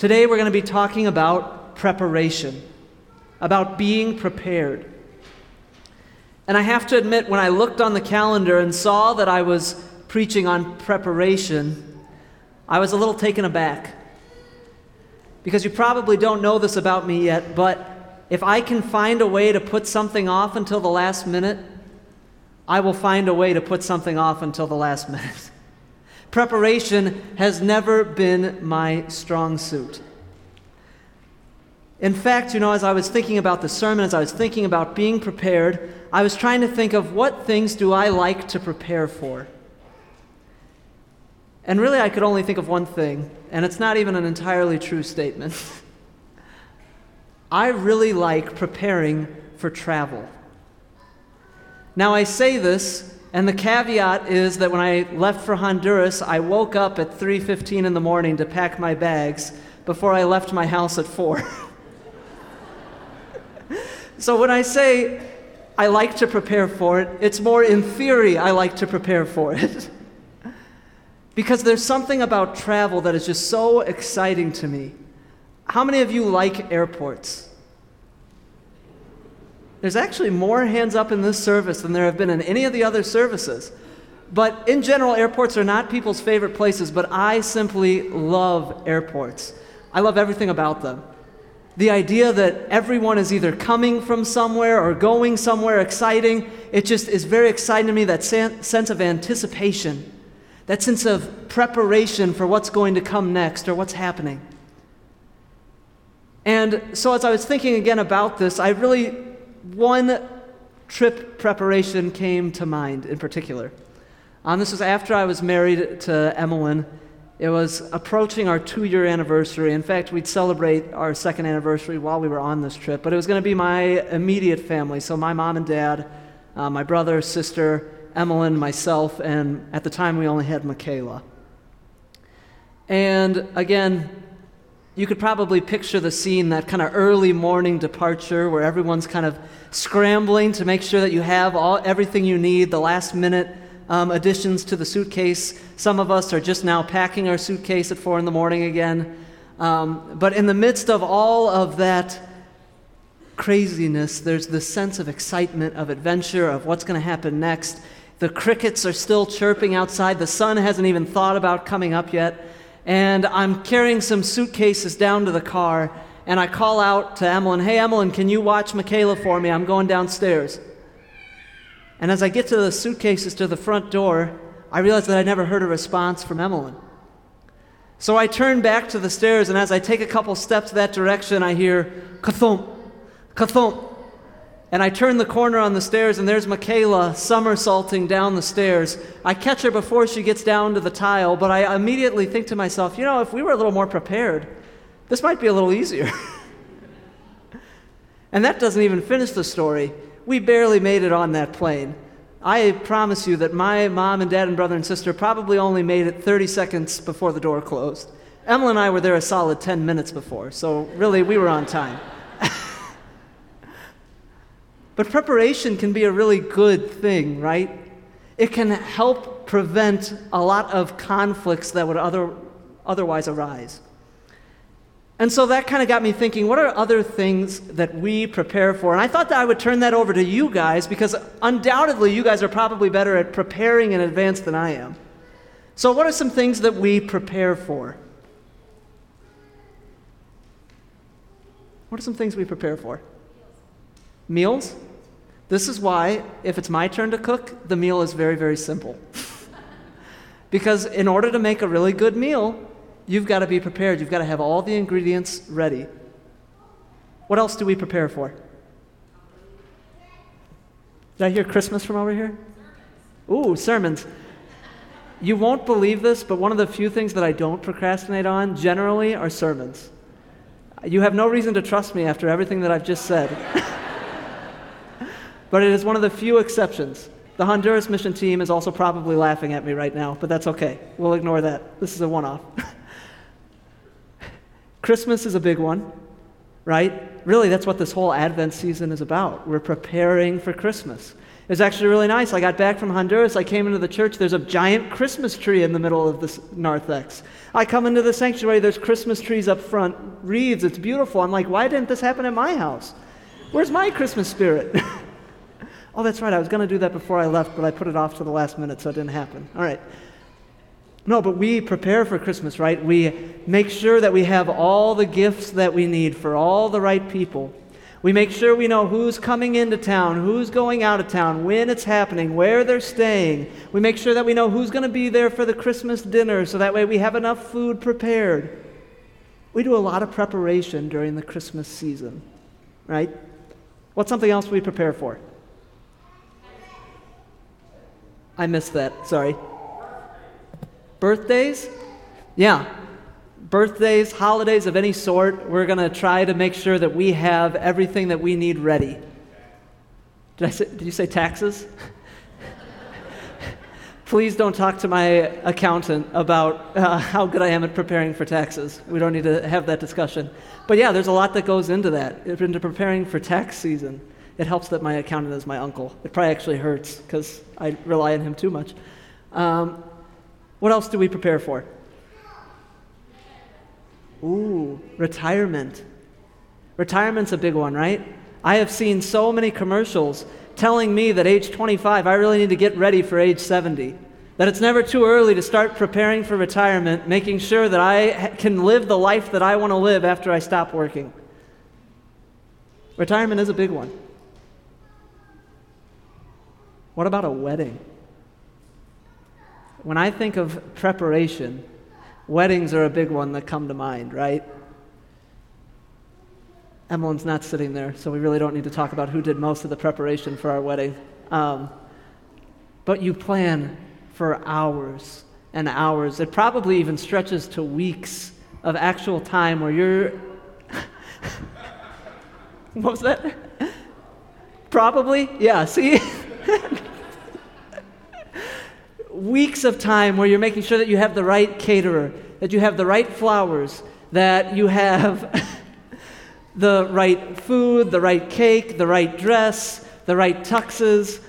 Today we're going to be talking about preparation, about being prepared. And I have to admit, when I looked on the calendar and saw that I was preaching on preparation, I was a little taken aback. Because you probably don't know this about me yet, but if I can find a way to put something off until the last minute, I will find a way to put something off until the last minute. Preparation has never been my strong suit. In fact, you know, as I was thinking about the sermon, as I was thinking about being prepared, I was trying to think of what things do I like to prepare for? And really, I could only think of one thing, and it's not even an entirely true statement. I really like preparing for travel. Now, I say this, and the caveat is that when I left for Honduras, I woke up at 3:15 in the morning to pack my bags before I left my house at 4. so when I say I like to prepare for it, it's more in theory I like to prepare for it. Because there's something about travel that is just so exciting to me. How many of you like airports? There's actually more hands up in this service than there have been in any of the other services. But in general, airports are not people's favorite places, but I simply love airports. I love everything about them. The idea that everyone is either coming from somewhere or going somewhere exciting, it just is very exciting to me, that sense of anticipation that sense of preparation for what's going to come next or what's happening. And so, as I was thinking again about this, I really, one trip preparation came to mind in particular. Um, this was after I was married to Emmeline. It was approaching our two year anniversary. In fact, we'd celebrate our second anniversary while we were on this trip, but it was going to be my immediate family. So, my mom and dad, uh, my brother, sister, Emmeline, myself, and at the time we only had Michaela. And again, you could probably picture the scene, that kind of early morning departure where everyone's kind of scrambling to make sure that you have all, everything you need, the last minute um, additions to the suitcase. Some of us are just now packing our suitcase at four in the morning again. Um, but in the midst of all of that craziness, there's this sense of excitement, of adventure, of what's going to happen next. The crickets are still chirping outside. The sun hasn't even thought about coming up yet. And I'm carrying some suitcases down to the car. And I call out to Emmeline, Hey, Emmeline, can you watch Michaela for me? I'm going downstairs. And as I get to the suitcases to the front door, I realize that I never heard a response from Emmeline. So I turn back to the stairs, and as I take a couple steps that direction, I hear kathump, kathump. And I turn the corner on the stairs, and there's Michaela somersaulting down the stairs. I catch her before she gets down to the tile, but I immediately think to myself, you know, if we were a little more prepared, this might be a little easier. and that doesn't even finish the story. We barely made it on that plane. I promise you that my mom and dad and brother and sister probably only made it 30 seconds before the door closed. Emmeline and I were there a solid 10 minutes before, so really we were on time. But preparation can be a really good thing, right? It can help prevent a lot of conflicts that would other, otherwise arise. And so that kind of got me thinking what are other things that we prepare for? And I thought that I would turn that over to you guys because undoubtedly you guys are probably better at preparing in advance than I am. So, what are some things that we prepare for? What are some things we prepare for? Meals? This is why, if it's my turn to cook, the meal is very, very simple. because in order to make a really good meal, you've got to be prepared. You've got to have all the ingredients ready. What else do we prepare for? Did I hear Christmas from over here? Ooh, sermons. You won't believe this, but one of the few things that I don't procrastinate on generally are sermons. You have no reason to trust me after everything that I've just said. but it is one of the few exceptions. The Honduras mission team is also probably laughing at me right now, but that's okay. We'll ignore that. This is a one off. Christmas is a big one, right? Really, that's what this whole Advent season is about. We're preparing for Christmas. It was actually really nice. I got back from Honduras. I came into the church. There's a giant Christmas tree in the middle of the narthex. I come into the sanctuary. There's Christmas trees up front, wreaths. It's beautiful. I'm like, why didn't this happen at my house? Where's my Christmas spirit? oh, that's right. I was going to do that before I left, but I put it off to the last minute, so it didn't happen. All right. No, but we prepare for Christmas, right? We make sure that we have all the gifts that we need for all the right people. We make sure we know who's coming into town, who's going out of town, when it's happening, where they're staying. We make sure that we know who's going to be there for the Christmas dinner so that way we have enough food prepared. We do a lot of preparation during the Christmas season, right? What's something else we prepare for? I missed that, sorry. Birthdays? Yeah. Birthdays, holidays of any sort, we're going to try to make sure that we have everything that we need ready. Did, I say, did you say taxes? Please don't talk to my accountant about uh, how good I am at preparing for taxes. We don't need to have that discussion. But yeah, there's a lot that goes into that, into preparing for tax season. It helps that my accountant is my uncle. It probably actually hurts because I rely on him too much. Um, what else do we prepare for? Ooh, retirement. Retirement's a big one, right? I have seen so many commercials telling me that age 25, I really need to get ready for age 70. That it's never too early to start preparing for retirement, making sure that I can live the life that I want to live after I stop working. Retirement is a big one. What about a wedding? When I think of preparation, weddings are a big one that come to mind, right? Emmeline's not sitting there, so we really don't need to talk about who did most of the preparation for our wedding. Um, but you plan for hours and hours. It probably even stretches to weeks of actual time where you're. what was that? Probably? Yeah, see? weeks of time where you're making sure that you have the right caterer, that you have the right flowers, that you have the right food, the right cake, the right dress, the right tuxes.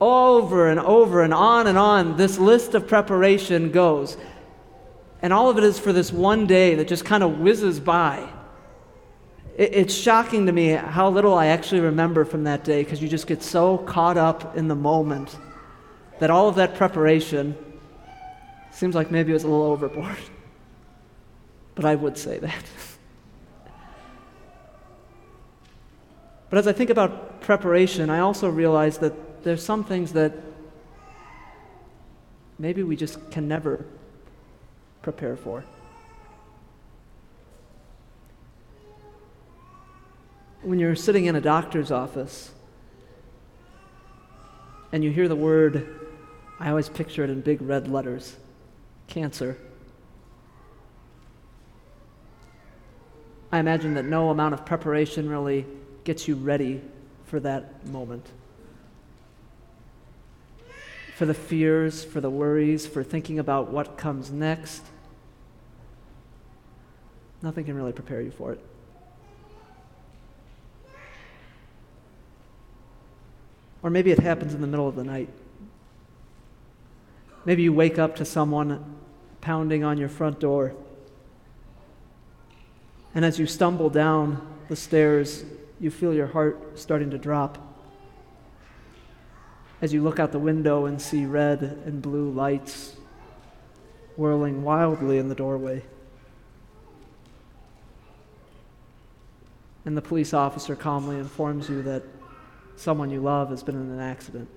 Over and over and on and on, this list of preparation goes. And all of it is for this one day that just kind of whizzes by. It's shocking to me how little I actually remember from that day because you just get so caught up in the moment that all of that preparation seems like maybe it was a little overboard. But I would say that. but as I think about preparation, I also realize that there's some things that maybe we just can never prepare for. When you're sitting in a doctor's office and you hear the word I always picture it in big red letters cancer. I imagine that no amount of preparation really gets you ready for that moment. For the fears, for the worries, for thinking about what comes next. Nothing can really prepare you for it. Or maybe it happens in the middle of the night. Maybe you wake up to someone pounding on your front door. And as you stumble down the stairs, you feel your heart starting to drop. As you look out the window and see red and blue lights whirling wildly in the doorway. And the police officer calmly informs you that someone you love has been in an accident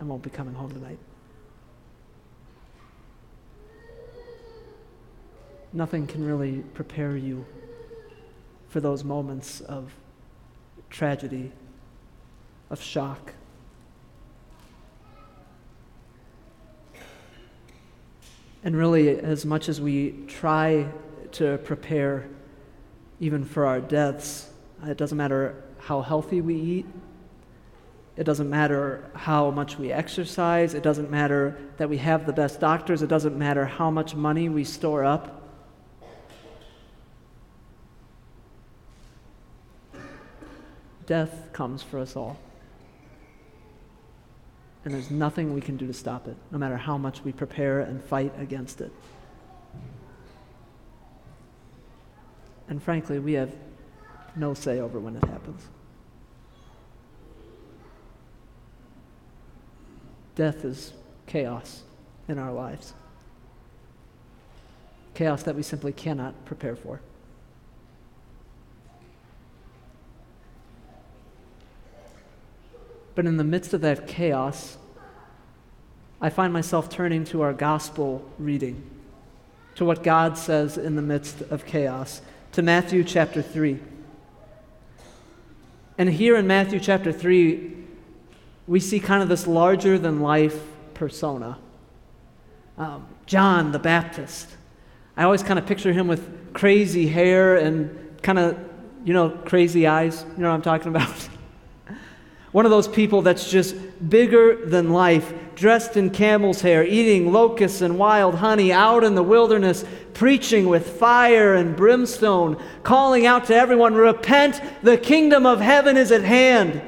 and won't be coming home tonight. Nothing can really prepare you for those moments of tragedy, of shock. And really, as much as we try to prepare even for our deaths, it doesn't matter how healthy we eat, it doesn't matter how much we exercise, it doesn't matter that we have the best doctors, it doesn't matter how much money we store up. Death comes for us all. And there's nothing we can do to stop it, no matter how much we prepare and fight against it. And frankly, we have no say over when it happens. Death is chaos in our lives, chaos that we simply cannot prepare for. But in the midst of that chaos, I find myself turning to our gospel reading, to what God says in the midst of chaos, to Matthew chapter 3. And here in Matthew chapter 3, we see kind of this larger than life persona. Um, John the Baptist. I always kind of picture him with crazy hair and kind of, you know, crazy eyes. You know what I'm talking about? One of those people that's just bigger than life, dressed in camel's hair, eating locusts and wild honey out in the wilderness, preaching with fire and brimstone, calling out to everyone, Repent, the kingdom of heaven is at hand.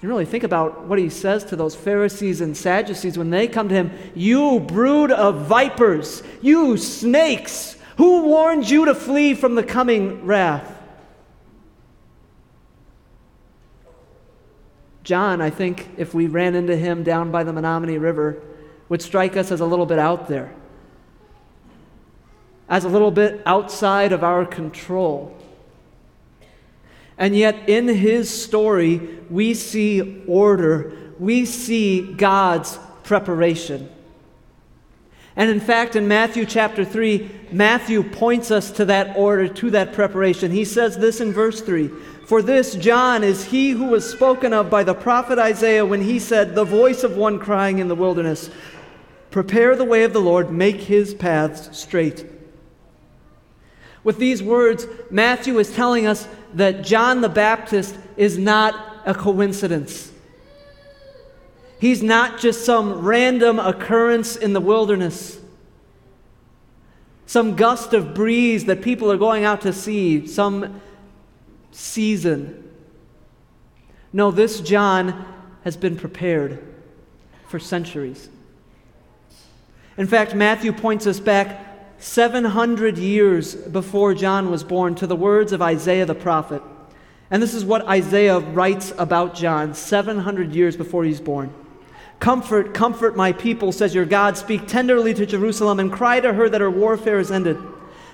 You really think about what he says to those Pharisees and Sadducees when they come to him You brood of vipers, you snakes, who warned you to flee from the coming wrath? John, I think, if we ran into him down by the Menominee River, would strike us as a little bit out there, as a little bit outside of our control. And yet, in his story, we see order, we see God's preparation. And in fact, in Matthew chapter 3, Matthew points us to that order, to that preparation. He says this in verse 3 for this John is he who was spoken of by the prophet Isaiah when he said, The voice of one crying in the wilderness, Prepare the way of the Lord, make his paths straight. With these words, Matthew is telling us that John the Baptist is not a coincidence. He's not just some random occurrence in the wilderness, some gust of breeze that people are going out to see, some season. No, this John has been prepared for centuries. In fact, Matthew points us back 700 years before John was born to the words of Isaiah the prophet. And this is what Isaiah writes about John 700 years before he's born. Comfort, comfort my people, says your God. Speak tenderly to Jerusalem and cry to her that her warfare is ended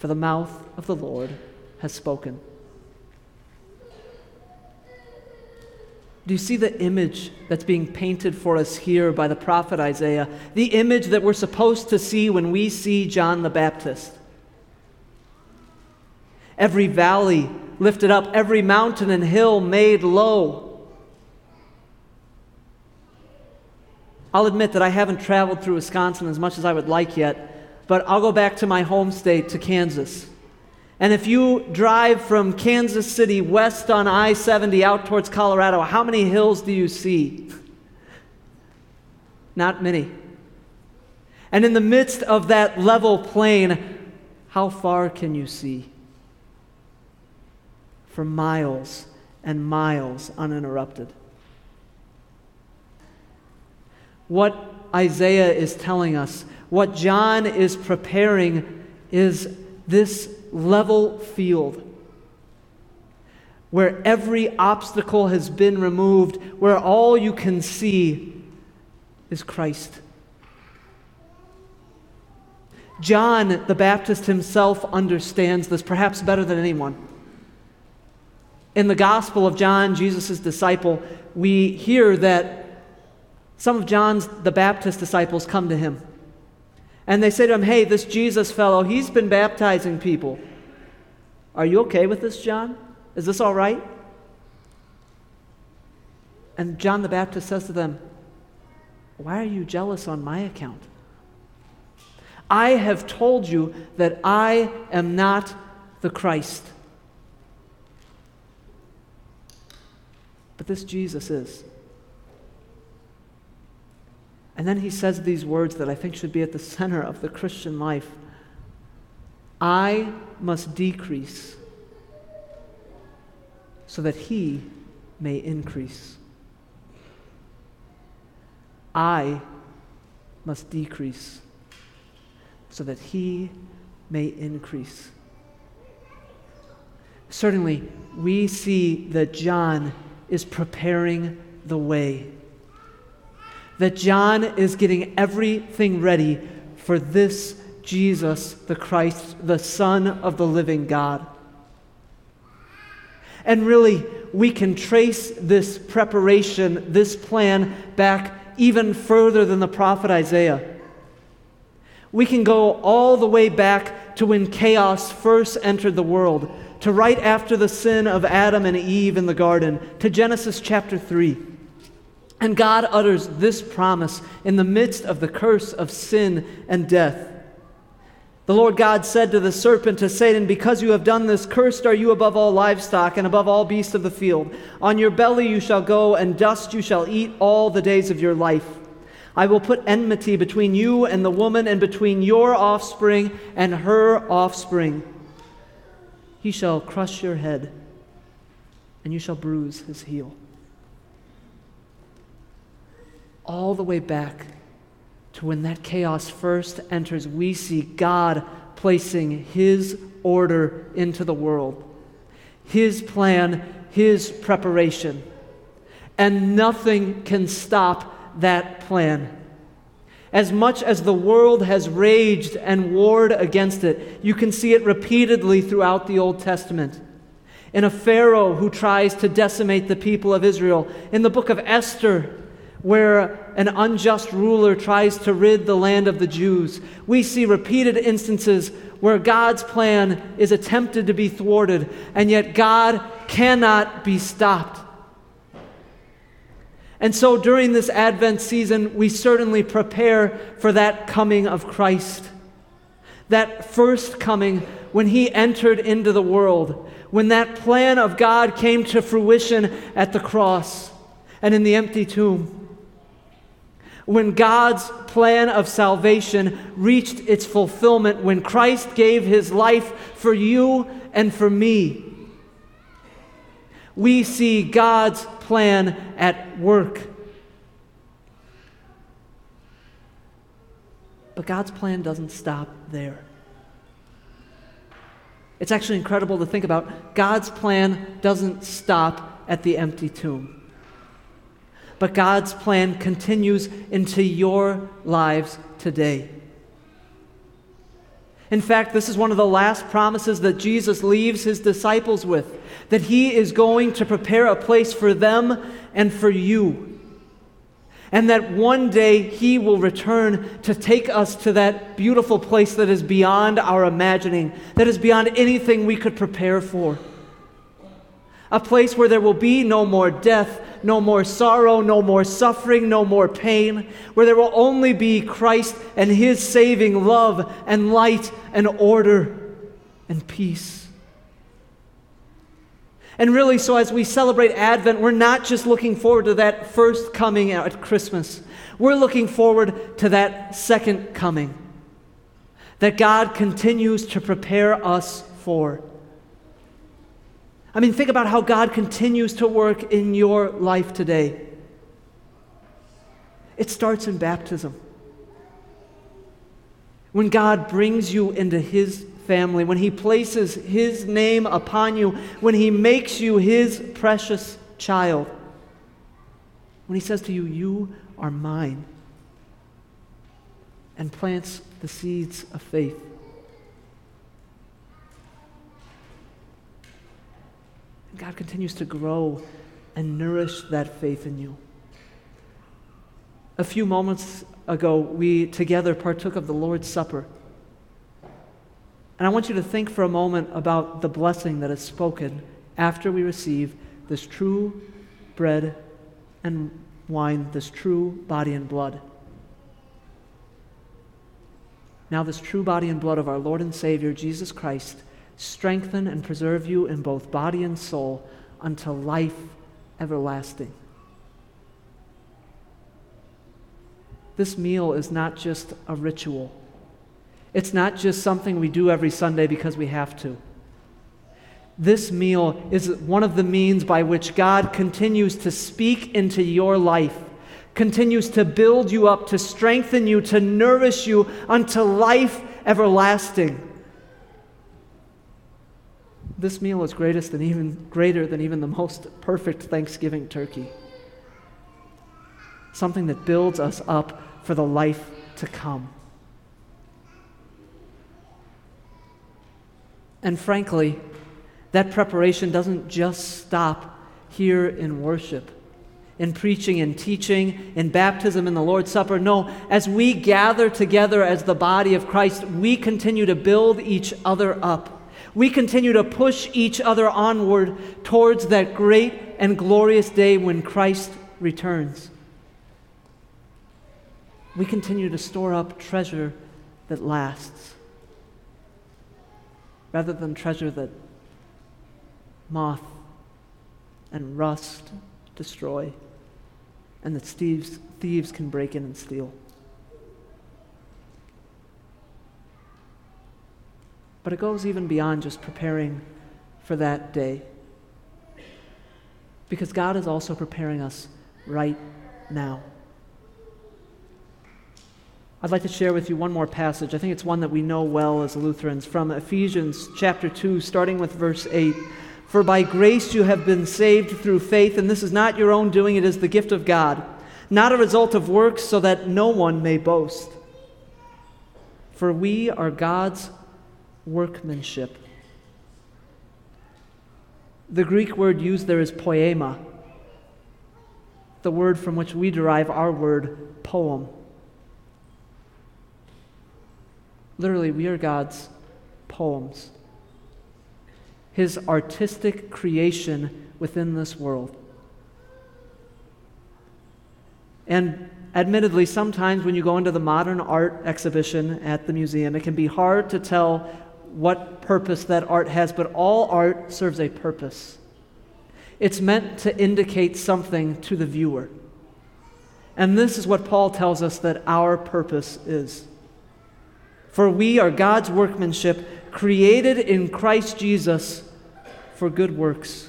for the mouth of the Lord has spoken. Do you see the image that's being painted for us here by the prophet Isaiah? The image that we're supposed to see when we see John the Baptist. Every valley lifted up, every mountain and hill made low. I'll admit that I haven't traveled through Wisconsin as much as I would like yet, but I'll go back to my home state, to Kansas. And if you drive from Kansas City west on I 70 out towards Colorado, how many hills do you see? Not many. And in the midst of that level plain, how far can you see? For miles and miles uninterrupted. What Isaiah is telling us what John is preparing is this level field where every obstacle has been removed, where all you can see is Christ. John the Baptist himself understands this perhaps better than anyone. In the Gospel of John, Jesus' disciple, we hear that some of John's the Baptist disciples come to him. And they say to him, Hey, this Jesus fellow, he's been baptizing people. Are you okay with this, John? Is this all right? And John the Baptist says to them, Why are you jealous on my account? I have told you that I am not the Christ. But this Jesus is. And then he says these words that I think should be at the center of the Christian life I must decrease so that he may increase. I must decrease so that he may increase. Certainly, we see that John is preparing the way. That John is getting everything ready for this Jesus, the Christ, the Son of the living God. And really, we can trace this preparation, this plan, back even further than the prophet Isaiah. We can go all the way back to when chaos first entered the world, to right after the sin of Adam and Eve in the garden, to Genesis chapter 3. And God utters this promise in the midst of the curse of sin and death. The Lord God said to the serpent, to Satan, Because you have done this, cursed are you above all livestock and above all beasts of the field. On your belly you shall go, and dust you shall eat all the days of your life. I will put enmity between you and the woman, and between your offspring and her offspring. He shall crush your head, and you shall bruise his heel. All the way back to when that chaos first enters, we see God placing His order into the world, His plan, His preparation. And nothing can stop that plan. As much as the world has raged and warred against it, you can see it repeatedly throughout the Old Testament. In a Pharaoh who tries to decimate the people of Israel, in the book of Esther, where an unjust ruler tries to rid the land of the Jews. We see repeated instances where God's plan is attempted to be thwarted, and yet God cannot be stopped. And so during this Advent season, we certainly prepare for that coming of Christ. That first coming when he entered into the world, when that plan of God came to fruition at the cross and in the empty tomb when God's plan of salvation reached its fulfillment, when Christ gave his life for you and for me. We see God's plan at work. But God's plan doesn't stop there. It's actually incredible to think about. God's plan doesn't stop at the empty tomb but God's plan continues into your lives today. In fact, this is one of the last promises that Jesus leaves his disciples with that he is going to prepare a place for them and for you. And that one day he will return to take us to that beautiful place that is beyond our imagining, that is beyond anything we could prepare for. A place where there will be no more death, no more sorrow, no more suffering, no more pain, where there will only be Christ and His saving love and light and order and peace. And really, so as we celebrate Advent, we're not just looking forward to that first coming at Christmas, we're looking forward to that second coming that God continues to prepare us for. I mean, think about how God continues to work in your life today. It starts in baptism. When God brings you into His family, when He places His name upon you, when He makes you His precious child, when He says to you, You are mine, and plants the seeds of faith. God continues to grow and nourish that faith in you. A few moments ago, we together partook of the Lord's Supper. And I want you to think for a moment about the blessing that is spoken after we receive this true bread and wine this true body and blood. Now, this true body and blood of our Lord and Savior, Jesus Christ, strengthen and preserve you in both body and soul unto life everlasting. This meal is not just a ritual. It's not just something we do every Sunday because we have to. This meal is one of the means by which God continues to speak into your life, continues to build you up, to strengthen you, to nourish you unto life everlasting. This meal is greatest than even greater than even the most perfect Thanksgiving turkey. Something that builds us up for the life to come. And frankly, that preparation doesn't just stop here in worship, in preaching and teaching, in baptism, in the Lord's Supper. No, as we gather together as the body of Christ, we continue to build each other up. We continue to push each other onward towards that great and glorious day when Christ returns. We continue to store up treasure that lasts rather than treasure that moth and rust destroy, and that thieves, can break in and steal. But it goes even beyond just preparing for that day. Because God is also preparing us right now. I'd like to share with you one more passage. I think it's one that we know well as Lutherans from Ephesians chapter 2, starting with verse 8. For by grace you have been saved through faith, and this is not your own doing, it is the gift of God, not a result of works, so that no one may boast. For we are God's workmanship. The Greek word used there is poema, the word from which we derive our word poem. Literally, we are God's poems, His artistic creation within this world. And admittedly, sometimes when you go into the modern art exhibition at the museum, it can be hard to tell what purpose that art has, but all art serves a purpose. It's meant to indicate something to the viewer. And this is what Paul tells us that our purpose is. For we are God's workmanship, created in Christ Jesus for good works,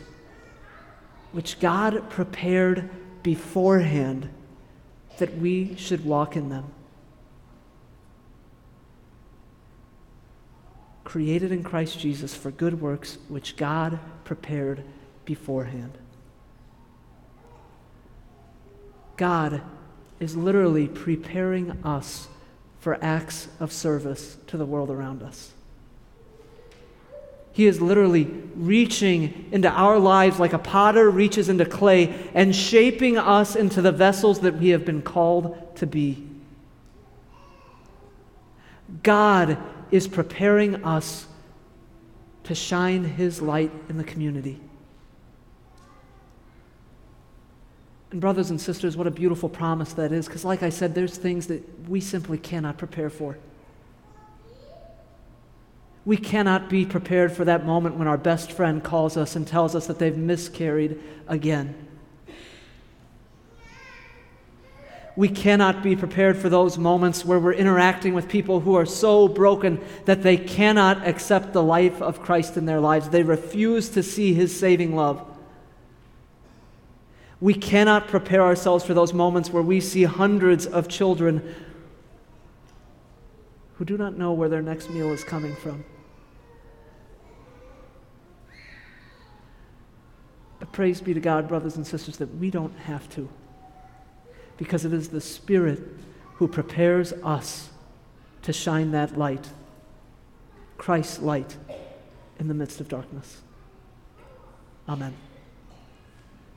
which God prepared beforehand that we should walk in them. Created in Christ Jesus for good works, which God prepared beforehand. God is literally preparing us for acts of service to the world around us. He is literally reaching into our lives like a potter reaches into clay and shaping us into the vessels that we have been called to be. God is preparing us to shine His light in the community. And, brothers and sisters, what a beautiful promise that is, because, like I said, there's things that we simply cannot prepare for. We cannot be prepared for that moment when our best friend calls us and tells us that they've miscarried again. We cannot be prepared for those moments where we're interacting with people who are so broken that they cannot accept the life of Christ in their lives. They refuse to see his saving love. We cannot prepare ourselves for those moments where we see hundreds of children who do not know where their next meal is coming from. But praise be to God, brothers and sisters, that we don't have to. Because it is the Spirit who prepares us to shine that light, Christ's light, in the midst of darkness. Amen.